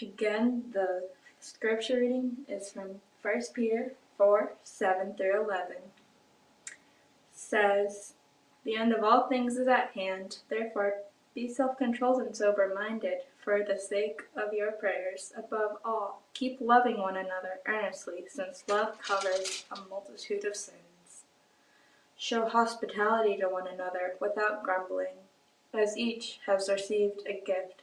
Again, the scripture reading is from 1 Peter 4 7 through 11. says, The end of all things is at hand, therefore be self controlled and sober minded for the sake of your prayers. Above all, keep loving one another earnestly, since love covers a multitude of sins. Show hospitality to one another without grumbling. As each has received a gift,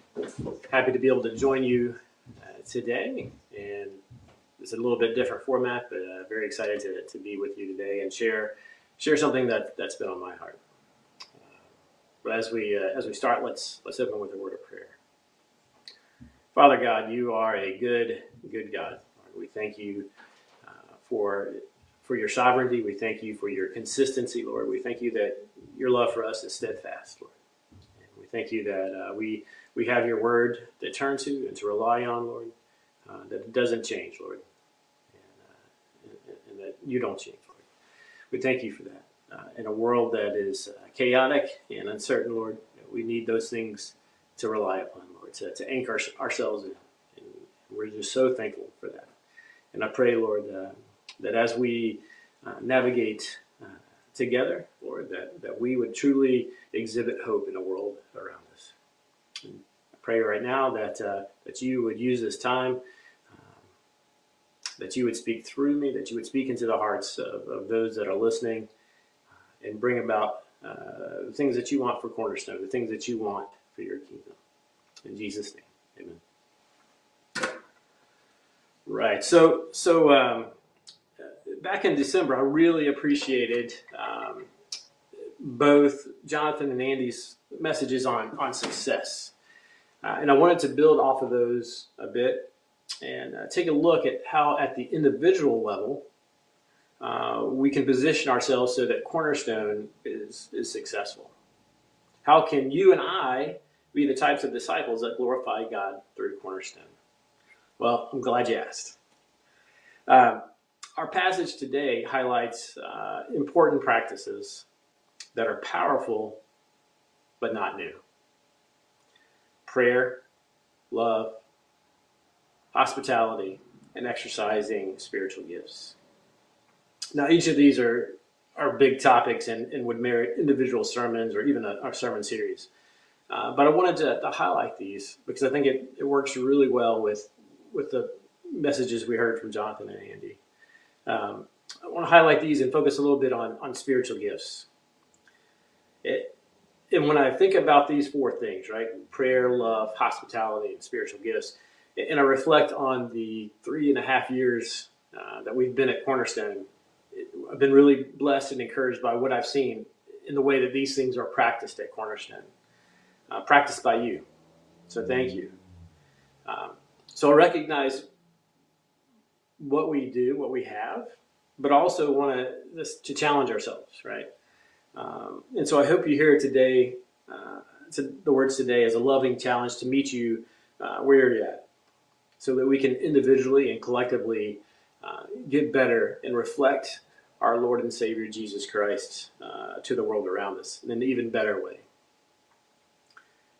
happy to be able to join you uh, today. And it's a little bit different format, but uh, very excited to, to be with you today and share share something that, that's been on my heart. Uh, but as we uh, as we start, let's let's open with a word of prayer. Father God, you are a good good God. We thank you uh, for for your sovereignty. We thank you for your consistency, Lord. We thank you that your love for us is steadfast, Lord. And we thank you that uh, we we have your word to turn to and to rely on, Lord. Uh, that it doesn't change, Lord, and, uh, and, and, that you don't change, Lord. We thank you for that. Uh, in a world that is uh, chaotic and uncertain, Lord, we need those things to rely upon, Lord, to, to anchor ourselves in. And we're just so thankful for that. And I pray, Lord, uh, that as we uh, navigate together, Lord, that, that we would truly exhibit hope in a world around us. Pray right now that, uh, that you would use this time, um, that you would speak through me, that you would speak into the hearts of, of those that are listening, uh, and bring about uh, the things that you want for Cornerstone, the things that you want for your kingdom. In Jesus' name, amen. Right. So, so um, back in December, I really appreciated um, both Jonathan and Andy's messages on on success, uh, and I wanted to build off of those a bit and uh, take a look at how, at the individual level, uh, we can position ourselves so that Cornerstone is is successful. How can you and I be the types of disciples that glorify God through Cornerstone? Well, I'm glad you asked. Uh, our passage today highlights uh, important practices that are powerful but not new prayer, love, hospitality, and exercising spiritual gifts. Now, each of these are, are big topics and, and would merit individual sermons or even a, a sermon series. Uh, but I wanted to, to, highlight these because I think it, it works really well with, with the messages we heard from Jonathan and Andy. Um, I want to highlight these and focus a little bit on, on spiritual gifts. It, and when I think about these four things, right, prayer, love, hospitality, and spiritual gifts, and I reflect on the three and a half years uh, that we've been at Cornerstone, I've been really blessed and encouraged by what I've seen in the way that these things are practiced at Cornerstone, uh, practiced by you. So thank you. Um, so I recognize what we do, what we have, but also want to to challenge ourselves, right? Um, and so I hope you hear today, uh, to the words today as a loving challenge to meet you uh, where you're at, so that we can individually and collectively uh, get better and reflect our Lord and Savior Jesus Christ uh, to the world around us in an even better way.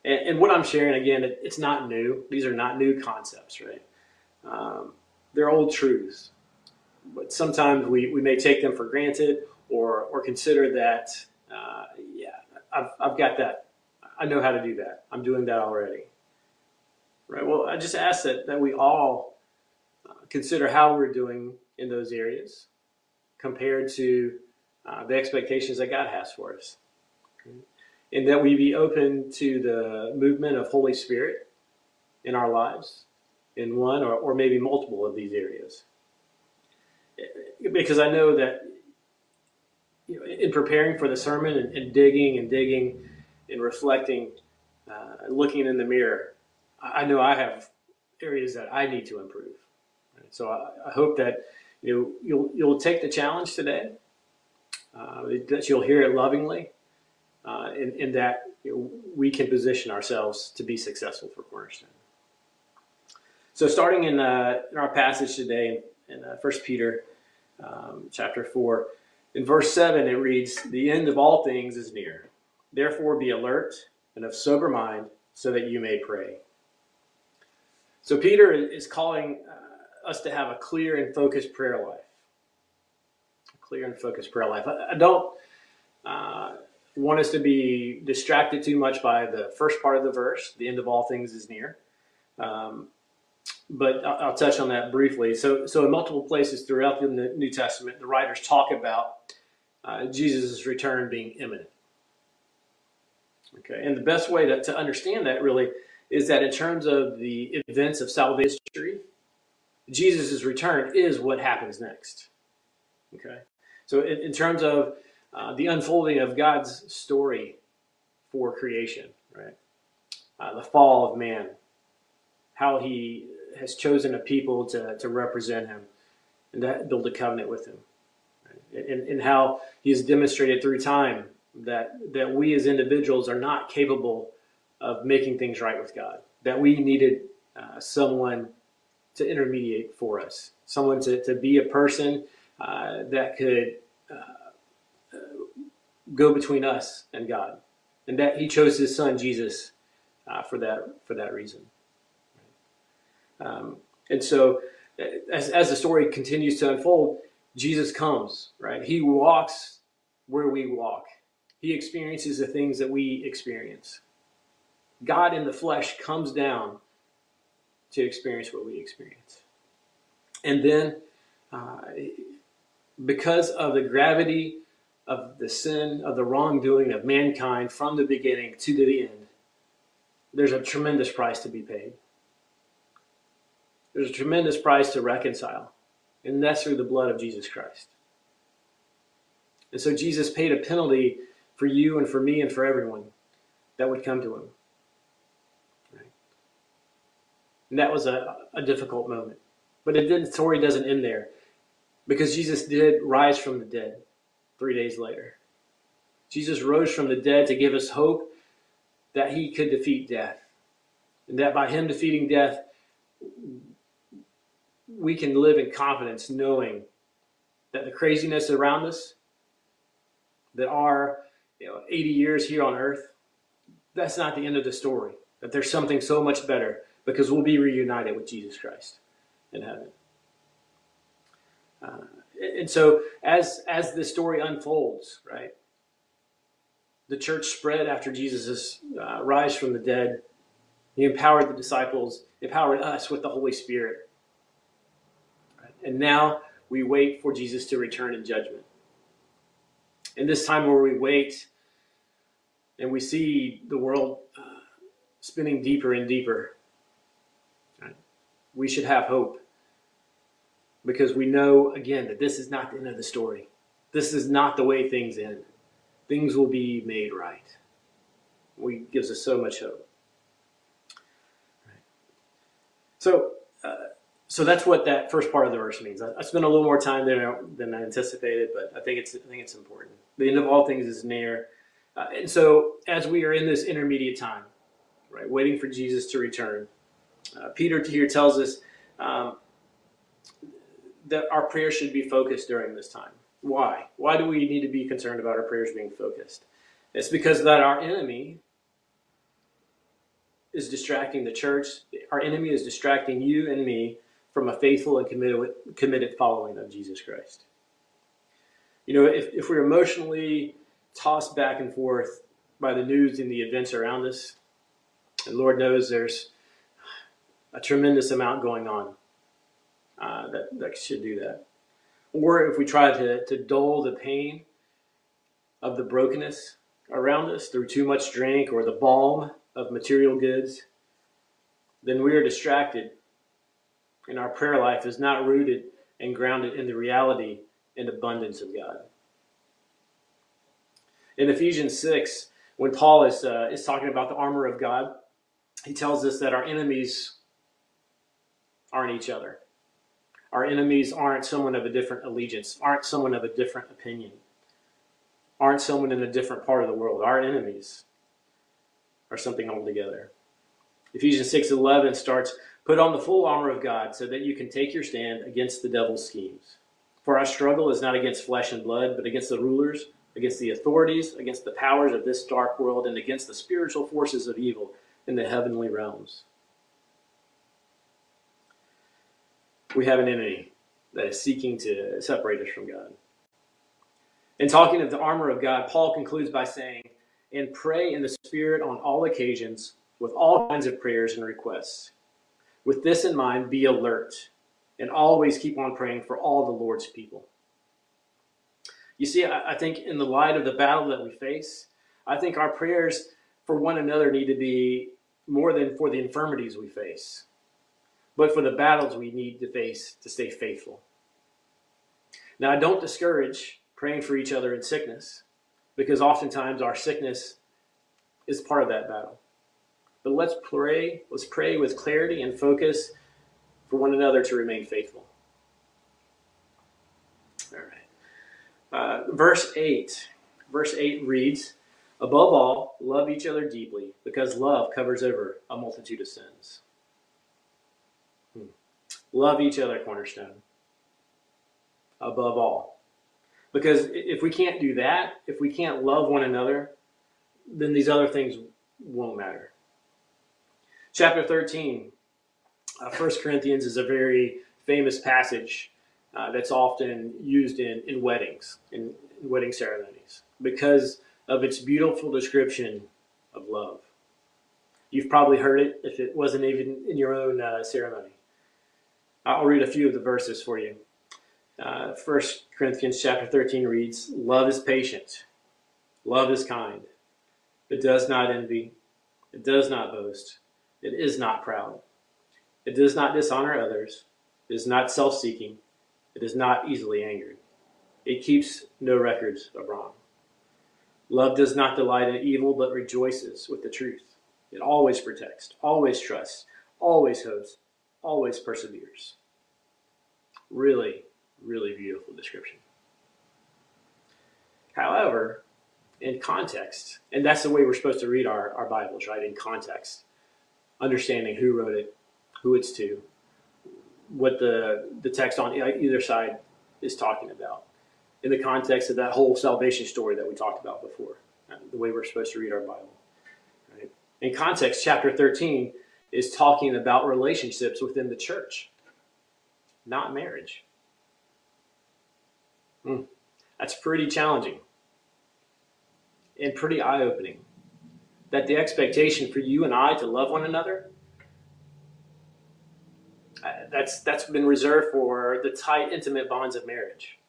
And, and what I'm sharing again, it, it's not new. These are not new concepts, right? Um, they're old truths, but sometimes we, we may take them for granted or, or consider that, uh, yeah, I've, I've got that. I know how to do that. I'm doing that already. Right? Well, I just ask that, that we all uh, consider how we're doing in those areas compared to uh, the expectations that God has for us. Okay? And that we be open to the movement of Holy Spirit in our lives in one or, or maybe multiple of these areas. Because I know that you know, in preparing for the sermon and, and digging and digging and reflecting, uh, looking in the mirror, I know I have areas that I need to improve. So I, I hope that you know, you'll you'll take the challenge today. Uh, that you'll hear it lovingly, uh, in, in that you know, we can position ourselves to be successful for Cornerstone. So, starting in, uh, in our passage today in uh, First Peter um, chapter four, in verse seven, it reads, "The end of all things is near. Therefore, be alert and of sober mind, so that you may pray." So, Peter is calling uh, us to have a clear and focused prayer life. A clear and focused prayer life. I, I don't uh, want us to be distracted too much by the first part of the verse, the end of all things is near. Um, but I'll, touch on that briefly. So, so in multiple places throughout the New Testament, the writers talk about uh, Jesus' return being imminent. Okay, and the best way to, to understand that really is that in terms of the events of salvation history, Jesus' return is what happens next. Okay, so in, in terms of uh, the unfolding of God's story for creation, right? Uh, the fall of man, how he has chosen a people to, to represent him and to build a covenant with him. And, and how he has demonstrated through time that, that we as individuals are not capable of making things right with God, that we needed uh, someone to intermediate for us, someone to, to be a person uh, that could uh, go between us and God, and that He chose His Son Jesus uh, for that for that reason. Um, and so, as, as the story continues to unfold, Jesus comes, right? He walks where we walk. He experiences the things that we experience. God in the flesh comes down to experience what we experience. And then, uh, because of the gravity of the sin, of the wrongdoing of mankind from the beginning to the end, there's a tremendous price to be paid. There's a tremendous price to reconcile, and that's through the blood of Jesus Christ. And so Jesus paid a penalty for you and for me and for everyone that would come to him. And that was a, a difficult moment. But the story doesn't end there because Jesus did rise from the dead three days later. Jesus rose from the dead to give us hope that he could defeat death. And that by him defeating death, we can live in confidence knowing that the craziness around us, that our you know, 80 years here on earth, that's not the end of the story. That there's something so much better because we'll be reunited with Jesus Christ in heaven. Uh, and so as as the story unfolds, right, the church spread after Jesus' uh, rise from the dead. He empowered the disciples, empowered us with the Holy Spirit and now we wait for Jesus to return in judgment. In this time where we wait and we see the world uh, spinning deeper and deeper, right, we should have hope because we know, again, that this is not the end of the story. This is not the way things end. Things will be made right. We gives us so much hope. Right. So, so that's what that first part of the verse means. I, I spent a little more time there than I anticipated, but I think it's I think it's important. The end of all things is near, uh, and so as we are in this intermediate time, right, waiting for Jesus to return, uh, Peter here tells us um, that our prayers should be focused during this time. Why? Why do we need to be concerned about our prayers being focused? It's because that our enemy is distracting the church. Our enemy is distracting you and me from a faithful and committed, committed following of Jesus Christ. You know, if, if we're emotionally tossed back and forth by the news and the events around us, and Lord knows there's a tremendous amount going on uh, that, that should do that. Or if we try to, to dull the pain of the brokenness around us through too much drink or the balm of material goods, then we are distracted in our prayer life is not rooted and grounded in the reality and abundance of God. In Ephesians 6, when Paul is, uh, is talking about the armor of God, he tells us that our enemies aren't each other. Our enemies aren't someone of a different allegiance, aren't someone of a different opinion, aren't someone in a different part of the world. Our enemies are something altogether. Ephesians 6:11 starts, "Put on the full armor of God so that you can take your stand against the devil's schemes. For our struggle is not against flesh and blood, but against the rulers, against the authorities, against the powers of this dark world, and against the spiritual forces of evil in the heavenly realms." We have an enemy that is seeking to separate us from God. In talking of the armor of God, Paul concludes by saying, and pray in the Spirit on all occasions with all kinds of prayers and requests. With this in mind, be alert and always keep on praying for all the Lord's people. You see, I, think in the light of the battle that we face, I think our prayers for one another need to be more than for the infirmities we face, but for the battles we need to face to stay faithful. Now, I don't discourage praying for each other in sickness because oftentimes our sickness is part of that battle. But let's pray, let's pray with clarity and focus for one another to remain faithful. All right. Uh, verse 8. Verse 8 reads, Above all, love each other deeply, because love covers over a multitude of sins. Hmm. Love each other, Cornerstone. Above all. Because if we can't do that, if we can't love one another, then these other things won't matter. Chapter 13, uh, 1 Corinthians is a very famous passage uh, that's often used in, in weddings, in, in wedding ceremonies, because of its beautiful description of love. You've probably heard it if it wasn't even in your own uh, ceremony. I'll read a few of the verses for you. Uh, 1 Corinthians chapter 13 reads, Love is patient. Love is kind. It does not envy. It does not boast. It is not proud. It does not dishonor others. It is not self seeking. It is not easily angered. It keeps no records of wrong. Love does not delight in evil, but rejoices with the truth. It always protects, always trusts, always hopes, always perseveres. Really, really beautiful description. However, in context, and that's the way we're supposed to read our, our Bibles, right? In context, understanding who wrote it, who it's to, what the, the text on either side is talking about, in the context of that whole salvation story that we talked about before, uh, the way we're supposed to read our Bible. Right? In context, chapter 13 is talking about relationships within the church, not marriage. Hmm. That's pretty challenging and pretty eye opening. That the expectation for you and I to love one another uh, that's that's been reserved for the tight, intimate bonds of marriage,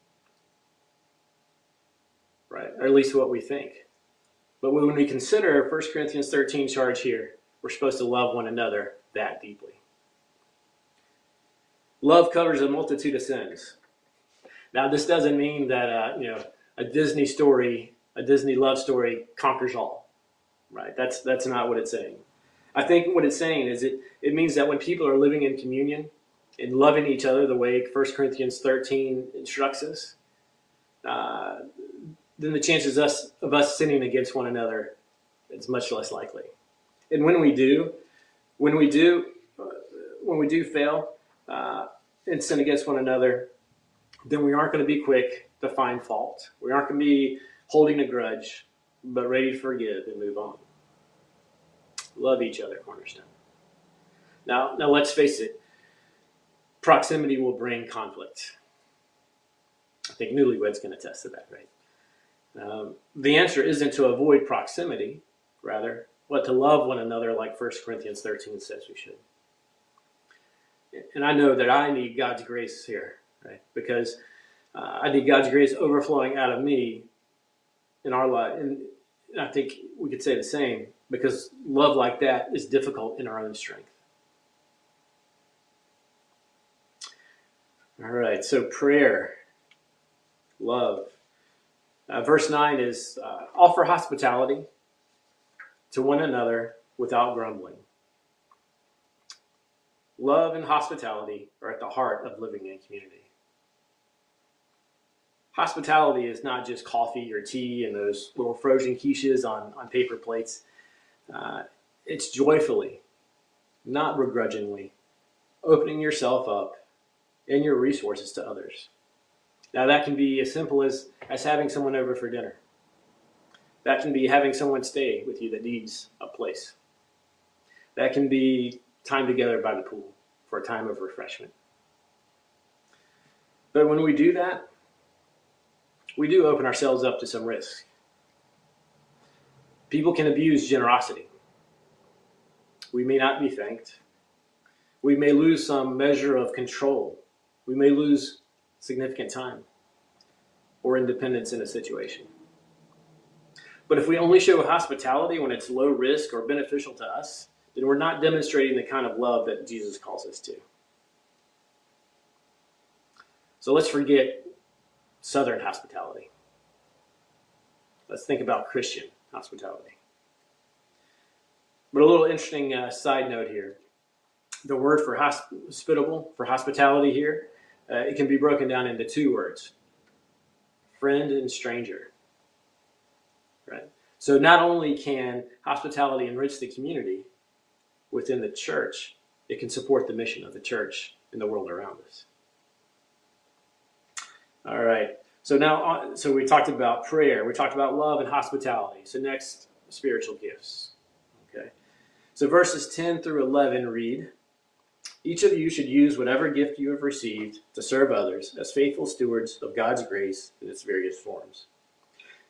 right? Or at least what we think. But when we consider 1 Corinthians 13 charge here, we're supposed to love one another that deeply. Love covers a multitude of sins. Now, this doesn't mean that uh, you know a Disney story, a Disney love story, conquers all, right? That's that's not what it's saying. I think what it's saying is it it means that when people are living in communion and loving each other the way 1 Corinthians 13 instructs us, uh, then the chances us, of us sinning against one another is much less likely. And when we do, when we do, uh, when we do fail uh, and sin against one another, then we aren't going to be quick to find fault. We aren't going to be holding a grudge, but ready to forgive and move on. Love each other, Cornerstone. Now, now let's face it. Proximity will bring conflict. I think newlyweds can attest to that, right? Um, the answer isn't to avoid proximity, rather, but to love one another like 1 Corinthians 13 says we should. And I know that I need God's grace here right? Because uh, I need God's grace overflowing out of me in our life. I think we could say the same because love like that is difficult in our own strength. All right, so prayer, love. Uh, verse 9 is uh, offer hospitality to one another without grumbling. Love and hospitality are at the heart of living in community. Hospitality is not just coffee or tea and those little frozen quiches on, on paper plates. Uh, it's joyfully, not begrudgingly, opening yourself up and your resources to others. Now, that can be as simple as, as having someone over for dinner. That can be having someone stay with you that needs a place. That can be time together by the pool for a time of refreshment. But when we do that, we do open ourselves up to some risk. People can abuse generosity. We may not be thanked. We may lose some measure of control. We may lose significant time or independence in a situation. But if we only show hospitality when it's low risk or beneficial to us, then we're not demonstrating the kind of love that Jesus calls us to. So let's forget Southern hospitality. Let's think about Christian hospitality. But a little interesting uh, side note here the word for hospitable, for hospitality here, uh, it can be broken down into two words friend and stranger. Right? So not only can hospitality enrich the community within the church, it can support the mission of the church in the world around us. All right. So now, uh, so we talked about prayer, we talked about love and hospitality. So next, spiritual gifts. Okay. So verses 10 through 11 read Each of you should use whatever gift you have received to serve others as faithful stewards of God's grace in its various forms.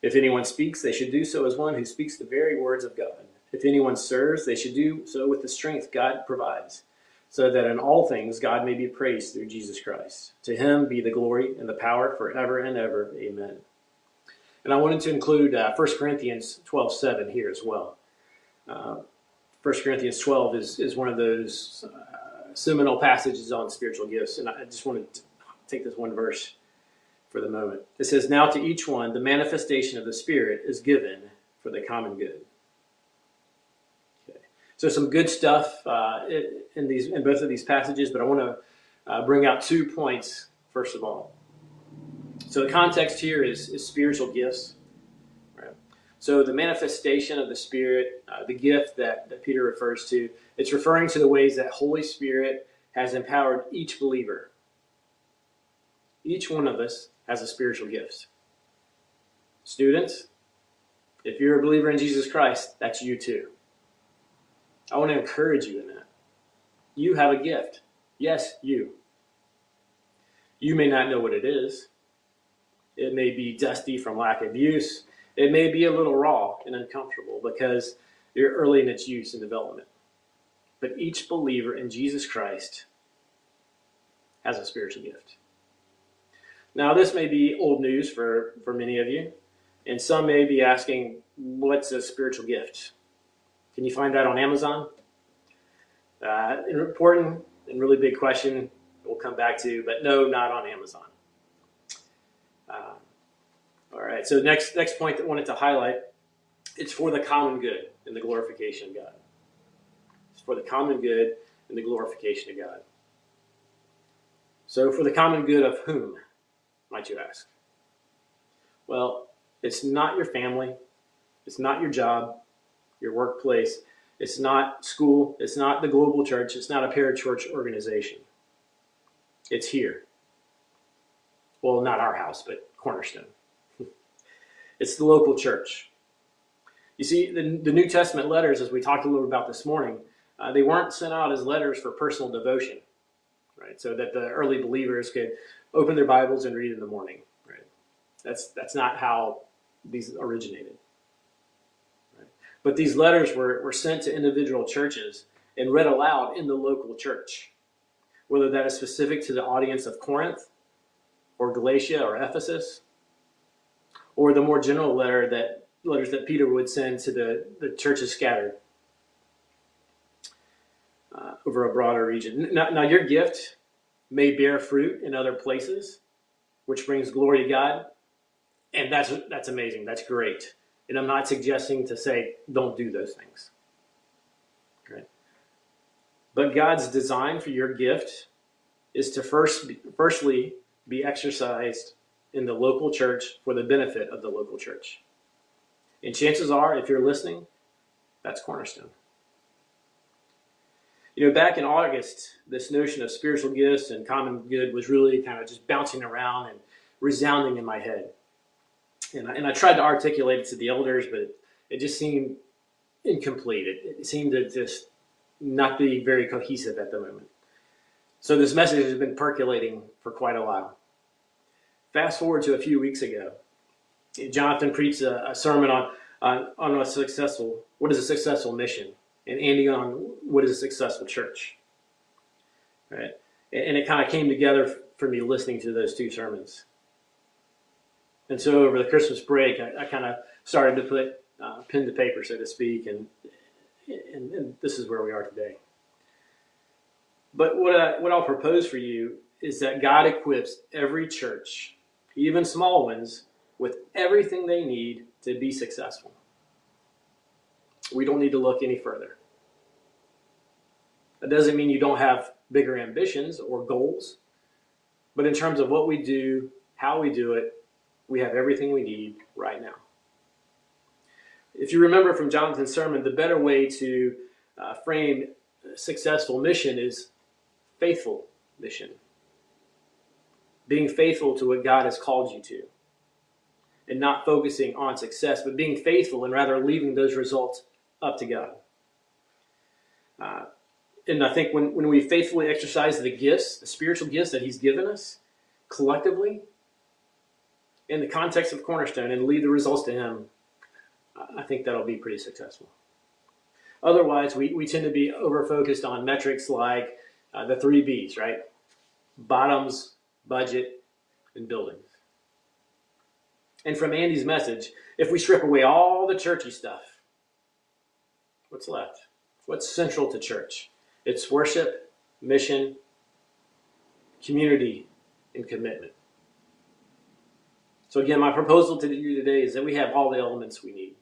If anyone speaks, they should do so as one who speaks the very words of God. If anyone serves, they should do so with the strength God provides so that in all things God may be praised through Jesus Christ. To him be the glory and the power forever and ever. Amen. And I wanted to include uh, 1 Corinthians 12 7 here as well. Uh, 1 Corinthians 12 is, is one of those uh, seminal passages on spiritual gifts. And I just wanted to take this one verse for the moment. It says, Now to each one, the manifestation of the Spirit is given for the common good. So some good stuff uh, in these in both of these passages, but I want to uh, bring out two points first of all. So the context here is, is spiritual gifts. Right? So the manifestation of the Spirit, uh, the gift that, that Peter refers to, it's referring to the ways that Holy Spirit has empowered each believer. Each one of us has a spiritual gift. Students, if you're a believer in Jesus Christ, that's you too. I want to encourage you in that. You have a gift. Yes, you. You may not know what it is. It may be dusty from lack of use. It may be a little raw and uncomfortable because you're early in its use and development. But each believer in Jesus Christ has a spiritual gift. Now, this may be old news for, for many of you, and some may be asking, What's a spiritual gift? Can you find that on Amazon? Uh, an important and really big question we'll come back to, but no, not on Amazon. Uh, all right, so next next point that I wanted to highlight, it's for the common good and the glorification of God. It's for the common good and the glorification of God. So for the common good of whom, might you ask? Well, it's not your family, it's not your job, your workplace. It's not school. It's not the global church. It's not a parachurch organization. It's here. Well, not our house, but Cornerstone. it's the local church. You see, the, the New Testament letters, as we talked a little about this morning, uh, they weren't sent out as letters for personal devotion, right? So that the early believers could open their Bibles and read in the morning, right? That's that's not how these originated. But these letters were, were sent to individual churches and read aloud in the local church, whether that is specific to the audience of Corinth or Galatia or Ephesus, or the more general letter that letters that Peter would send to the, the churches scattered uh, over a broader region. Now, now, your gift may bear fruit in other places, which brings glory to God, and that's that's amazing. That's great. And I'm not suggesting to say don't do those things. Okay? But God's design for your gift is to first, firstly, be exercised in the local church for the benefit of the local church. And chances are, if you're listening, that's Cornerstone. You know, back in August, this notion of spiritual gifts and common good was really kind of just bouncing around and resounding in my head. And I, and I tried to articulate it to the elders, but it, just seemed incomplete. It, it seemed to just not be very cohesive at the moment. So this message has been percolating for quite a while. Fast forward to a few weeks ago. Jonathan preached a, a sermon on, on, on a successful, what is a successful mission? And Andy on what is a successful church? Right? And it kind of came together for me listening to those two sermons. And so over the Christmas break, I, I kind of started to put uh, pen to paper, so to speak, and, and, and this is where we are today. But what, I, what I'll propose for you is that God equips every church, even small ones, with everything they need to be successful. We don't need to look any further. That doesn't mean you don't have bigger ambitions or goals, but in terms of what we do, how we do it, we have everything we need right now. If you remember from Jonathan's sermon, the better way to uh, frame successful mission is faithful mission. Being faithful to what God has called you to. And not focusing on success, but being faithful and rather leaving those results up to God. Uh, and I think when, when we faithfully exercise the gifts, the spiritual gifts that He's given us collectively, in the context of Cornerstone, and leave the results to Him, I think that'll be pretty successful. Otherwise, we, we tend to be over focused on metrics like uh, the three B's, right? Bottoms, budget, and buildings. And from Andy's message, if we strip away all the churchy stuff, what's left? What's central to church? It's worship, mission, community, and commitment. So, again, my proposal to you today is that we have all the elements we need.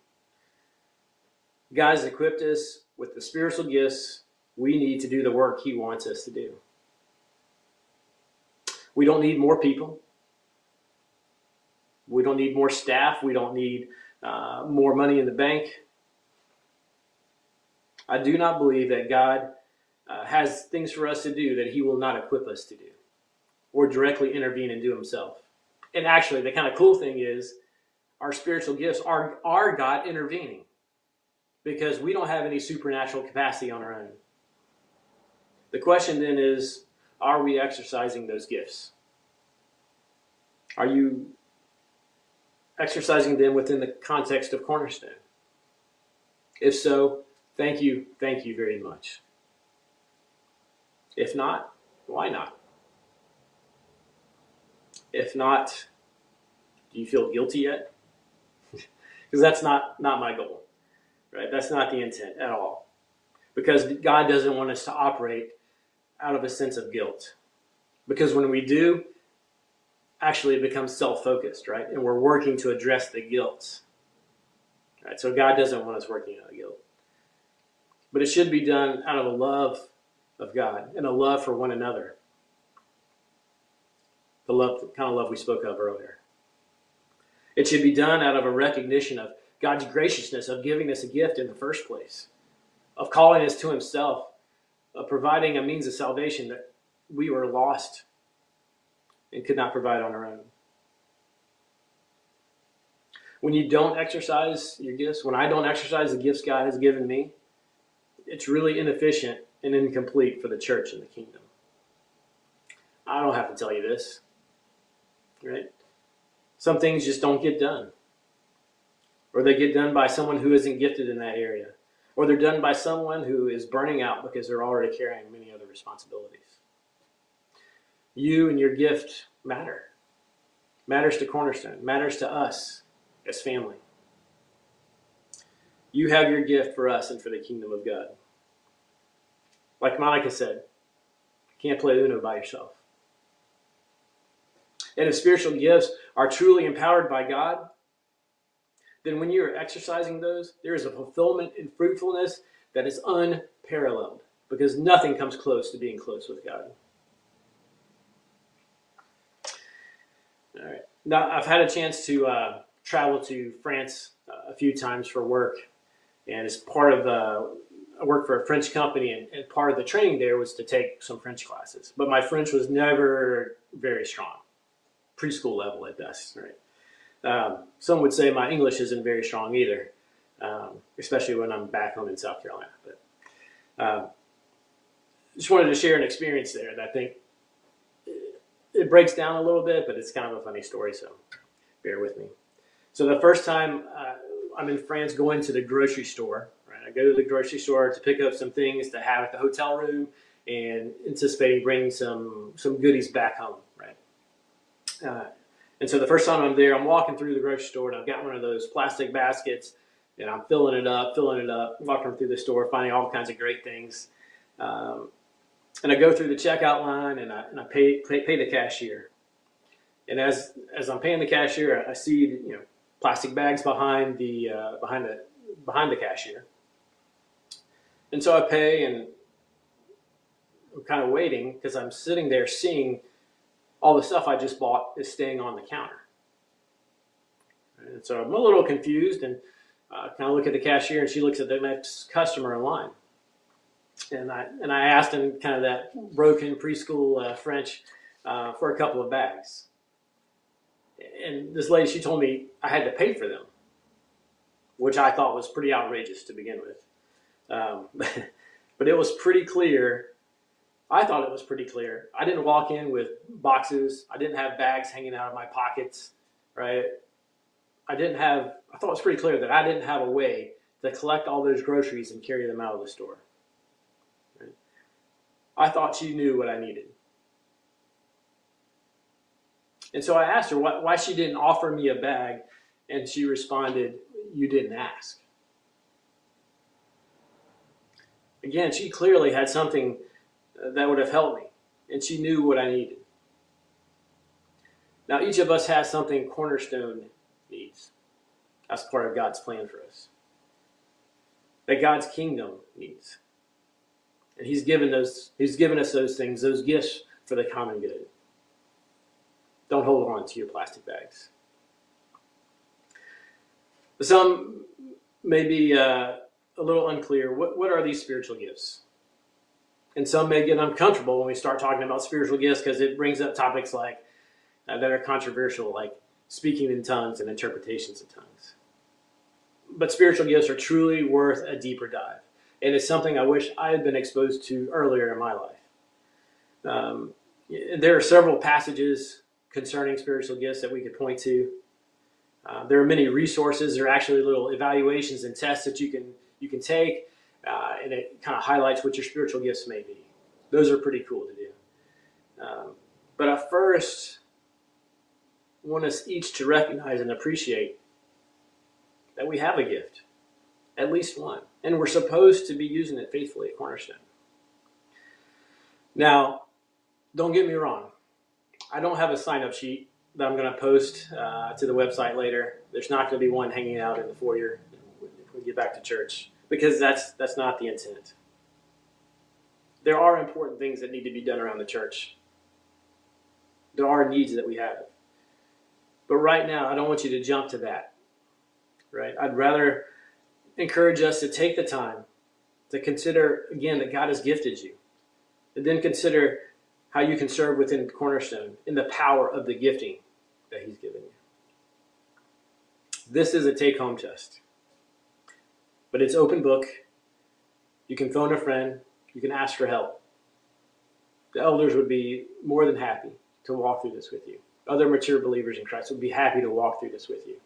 God has equipped us with the spiritual gifts we need to do the work He wants us to do. We don't need more people. We don't need more staff. We don't need uh, more money in the bank. I do not believe that God uh, has things for us to do that He will not equip us to do or directly intervene and do Himself. And actually, the kind of cool thing is our spiritual gifts are, are God intervening because we don't have any supernatural capacity on our own. The question then is are we exercising those gifts? Are you exercising them within the context of Cornerstone? If so, thank you, thank you very much. If not, why not? If not, do you feel guilty yet? Because that's not, not my goal, right? That's not the intent at all. Because God doesn't want us to operate out of a sense of guilt. Because when we do, actually it becomes self-focused, right? And we're working to address the guilt. Right? So God doesn't want us working out of guilt. But it should be done out of a love of God and a love for one another. The love, the kind of love we spoke of earlier. It should be done out of a recognition of God's graciousness of giving us a gift in the first place, of calling us to Himself, of providing a means of salvation that we were lost and could not provide on our own. When you don't exercise your gifts, when I don't exercise the gifts God has given me, it's really inefficient and incomplete for the church and the kingdom. I don't have to tell you this, right? Some things just don't get done. Or they get done by someone who isn't gifted in that area. Or they're done by someone who is burning out because they're already carrying many other responsibilities. You and your gift matter. Matters to Cornerstone, matters to us as family. You have your gift for us and for the kingdom of God. Like Monica said, you can't play Uno by yourself. And if spiritual gifts are truly empowered by God, then when you are exercising those, there is a fulfillment and fruitfulness that is unparalleled. because nothing comes close to being close with God. All right. Now, I've had a chance to uh, travel to France a few times for work, and as part of uh, I worked for a French company, and, and, part of the training there was to take some French classes. But my French was never very strong, preschool level at best. Right. Um, some would say my English isn't very strong either, um, especially when I'm back home in South Carolina. But um, just wanted to share an experience there that I think it breaks down a little bit, but it's kind of a funny story, so bear with me. So the first time uh, I'm in France going to the grocery store, right? I go to the grocery store to pick up some things to have at the hotel room and anticipating bringing some some goodies back home? And so the first time I'm there, I'm walking through the grocery store and I've got one of those plastic baskets and I'm filling it up, filling it up, walking through the store, finding all kinds of great things. Um, and I go through the checkout line and I, and I pay, pay, pay the cashier. And as as I'm paying the cashier, I see you know plastic bags behind the uh, behind the behind the cashier. And so I pay and I'm kind of waiting because I'm sitting there seeing all the stuff I just bought is staying on the counter. And so I'm a little confused and uh, kind of look at the cashier and she looks at the next customer in line. And I, and I asked him kind of that broken preschool uh, French uh, for a couple of bags. And this lady, she told me I had to pay for them, which I thought was pretty outrageous to begin with. Um, but it was pretty clear I thought it was pretty clear. I didn't walk in with boxes. I didn't have bags hanging out of my pockets, right? I didn't have, I thought it was pretty clear that I didn't have a way to collect all those groceries and carry them out of the store. Right? I thought she knew what I needed. And so I asked her why, why she didn't offer me a bag, and she responded, You didn't ask. Again, she clearly had something that would have helped me. And she knew what I needed. Now, each of us has something Cornerstone needs. That's part of God's plan for us. That God's kingdom needs. And He's given those, He's given us those things, those gifts for the common good. Don't hold on to your plastic bags. Some may be uh, a little unclear. What, what are these spiritual gifts? And some may get uncomfortable when we start talking about spiritual gifts because it brings up topics like uh, that are controversial, like speaking in tongues and interpretations of tongues. But spiritual gifts are truly worth a deeper dive, and it's something I wish I had been exposed to earlier in my life. Um, there are several passages concerning spiritual gifts that we could point to. Uh, there are many resources. There are actually little evaluations and tests that you can you can take uh, and it kind of highlights what your spiritual gifts may be. Those are pretty cool to do. Um, but I first want us each to recognize and appreciate that we have a gift, at least one, and we're supposed to be using it faithfully at Cornerstone. Now, don't get me wrong. I don't have a sign up sheet that I'm going to post uh, to the website later. There's not going to be one hanging out in the foyer when we get back to church because that's that's not the intent. There are important things that need to be done around the church. There are needs that we have. But right now, I don't want you to jump to that. Right? I'd rather encourage us to take the time to consider again that God has gifted you. And then consider how you can serve within Cornerstone in the power of the gifting that He's given you. This is a take home test. But it's open book. You can phone a friend. You can ask for help. The elders would be more than happy to walk through this with you. Other mature believers in Christ would be happy to walk through this with you.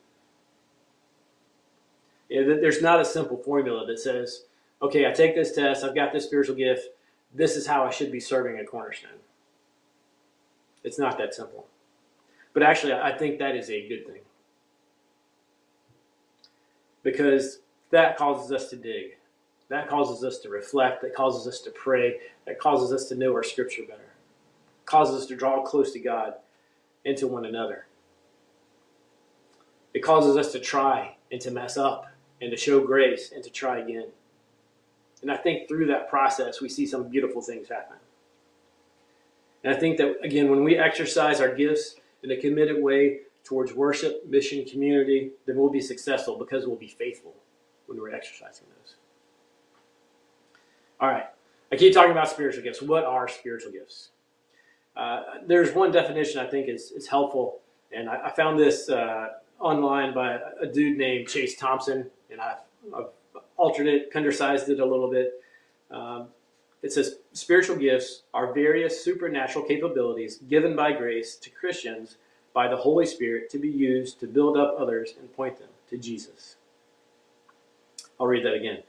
there's not a simple formula that says, okay, I take this test, I've got this spiritual gift, this is how I should be serving at Cornerstone. It's not that simple. But actually, I think that is a good thing. Because that causes us to dig. That causes us to reflect. That causes us to pray. That causes us to know our scripture better. Causes us to draw close to God and to one another. It causes us to try and to mess up and to show grace and to try again. And I think through that process, we see some beautiful things happen. And I think that, again, when we exercise our gifts in a committed way towards worship, mission, community, then we'll be successful because we'll be faithful when we're exercising those. All right. I keep talking about spiritual gifts. What are spiritual gifts? Uh, there's one definition I think is, is helpful, and I, I found this uh, online by a dude named Chase Thompson, and I've, I've altered it, kindersized it a little bit. Um, it says spiritual gifts are various supernatural capabilities given by grace to Christians by the Holy Spirit to be used to build up others and point them to Jesus. I'll read that again.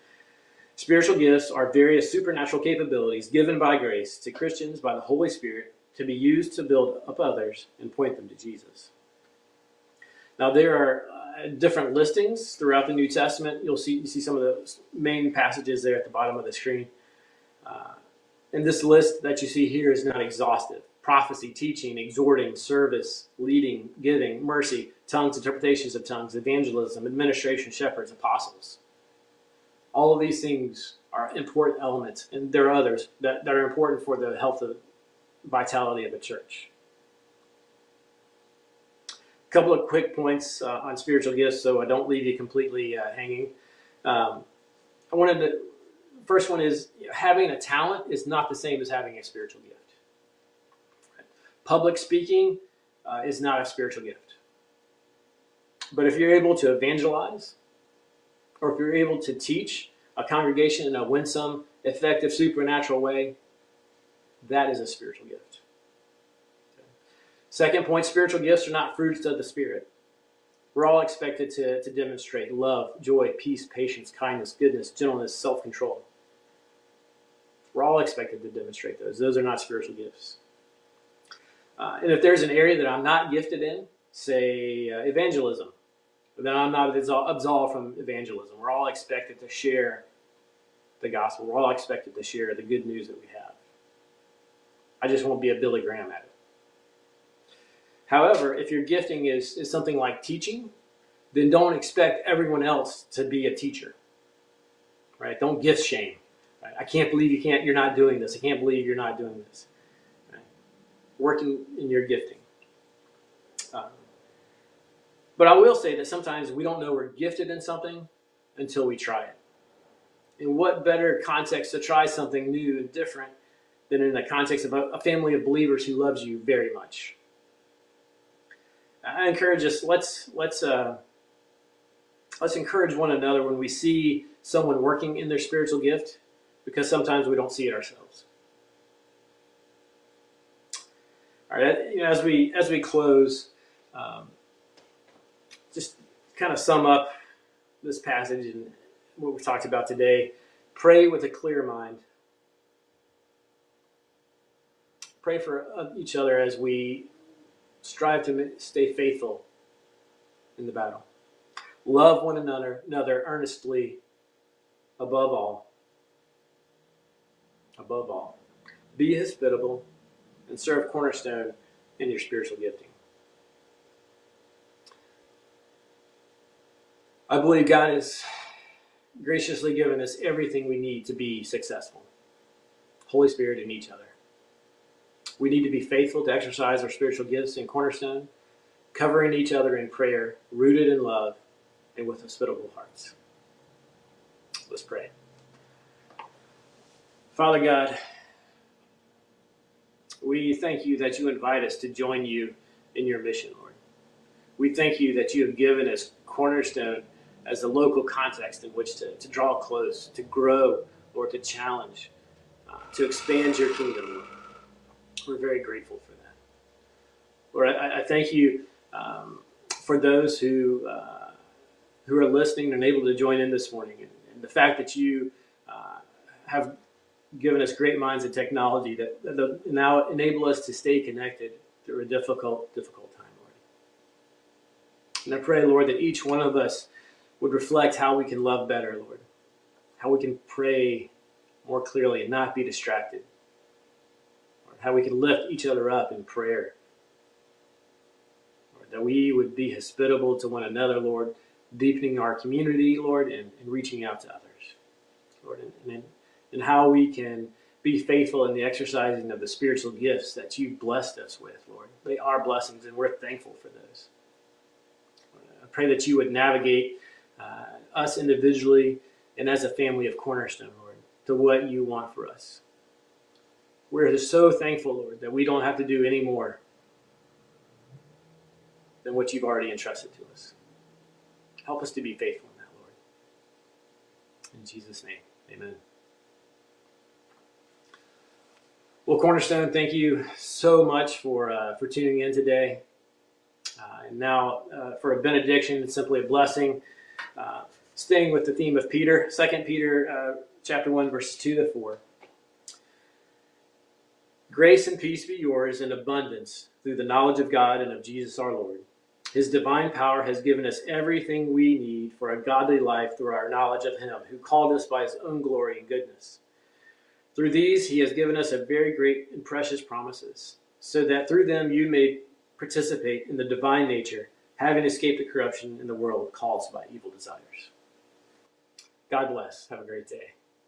Spiritual gifts are various supernatural capabilities given by grace to Christians by the Holy Spirit to be used to build up others and point them to Jesus. Now, there are uh, different listings throughout the New Testament. You'll see, you see some of the main passages there at the bottom of the screen. Uh, and this list that you see here is not exhaustive prophecy, teaching, exhorting, service, leading, giving, mercy, tongues, interpretations of tongues, evangelism, administration, shepherds, apostles. All of these things are important elements, and there are others that, that are important for the health of vitality of the church. A couple of quick points uh, on spiritual gifts, so I don't leave you completely uh, hanging. Um, I wanted to. First one is having a talent is not the same as having a spiritual gift. Public speaking uh, is not a spiritual gift. But if you're able to evangelize, or if you're able to teach a congregation in a winsome, effective, supernatural way, that is a spiritual gift. Okay. Second point spiritual gifts are not fruits of the Spirit. We're all expected to, to demonstrate love, joy, peace, patience, kindness, goodness, gentleness, self control. We're all expected to demonstrate those. Those are not spiritual gifts. Uh, and if there's an area that I'm not gifted in, say uh, evangelism, then I'm not absolved from evangelism. We're all expected to share the gospel. We're all expected to share the good news that we have. I just won't be a Billy Graham at it. However, if your gifting is, is something like teaching, then don't expect everyone else to be a teacher. Right? Don't gift shame. Right? I can't believe you can't you're not doing this. I can't believe you're not doing this. Right? Working in your gifting. Um, but I will say that sometimes we don't know we're gifted in something until we try it. In what better context to try something new and different than in the context of a, family of believers who loves you very much? I encourage us. Let's let's uh, let's encourage one another when we see someone working in their spiritual gift, because sometimes we don't see it ourselves. All right, you know, as we as we close, um, kind of sum up this passage and what we've talked about today. Pray with a clear mind. Pray for uh, each other as we strive to stay faithful in the battle. Love one another, another earnestly above all. Above all. Be hospitable and serve Cornerstone in your spiritual gifting. I believe God has graciously given us everything we need to be successful. Holy Spirit in each other. We need to be faithful to exercise our spiritual gifts in Cornerstone, covering each other in prayer, rooted in love, and with hospitable hearts. Let's pray. Father God, we thank you that you invite us to join you in your mission, Lord. We thank you that you have given us Cornerstone as a local context in which to, to draw close, to grow, or to challenge, uh, to expand your kingdom. We're very grateful for that. Lord, I, I thank you um, for those who uh, who are listening and able to join in this morning, and, and the fact that you uh, have given us great minds and technology that, that now enable us to stay connected through a difficult, difficult time, Lord. And I pray, Lord, that each one of us would reflect how we can love better, Lord, how we can pray more clearly and not be distracted, Lord, how we can lift each other up in prayer, Lord, that we would be hospitable to one another, Lord, deepening our community, Lord, and, and reaching out to others, Lord, and, and and how we can be faithful in the exercising of the spiritual gifts that you've blessed us with, Lord. They are blessings, and we're thankful for those. I pray that you would navigate uh, us individually and as a family of Cornerstone, Lord, to what you want for us. We're just so thankful, Lord, that we don't have to do any more than what you've already entrusted to us. Help us to be faithful in that, Lord. In Jesus' name, amen. Well, Cornerstone, thank you so much for uh, for tuning in today. Uh, and now, uh, for a benediction, it's simply a blessing. Uh, staying with the theme of Peter, Second Peter, uh, chapter one, verses two to four. Grace and peace be yours in abundance through the knowledge of God and of Jesus our Lord. His divine power has given us everything we need for a godly life through our knowledge of Him, who called us by His own glory and goodness. Through these, He has given us a very great and precious promises, so that through them you may participate in the divine nature, having escaped the corruption in the world caused by evil desires. God bless. Have a great day.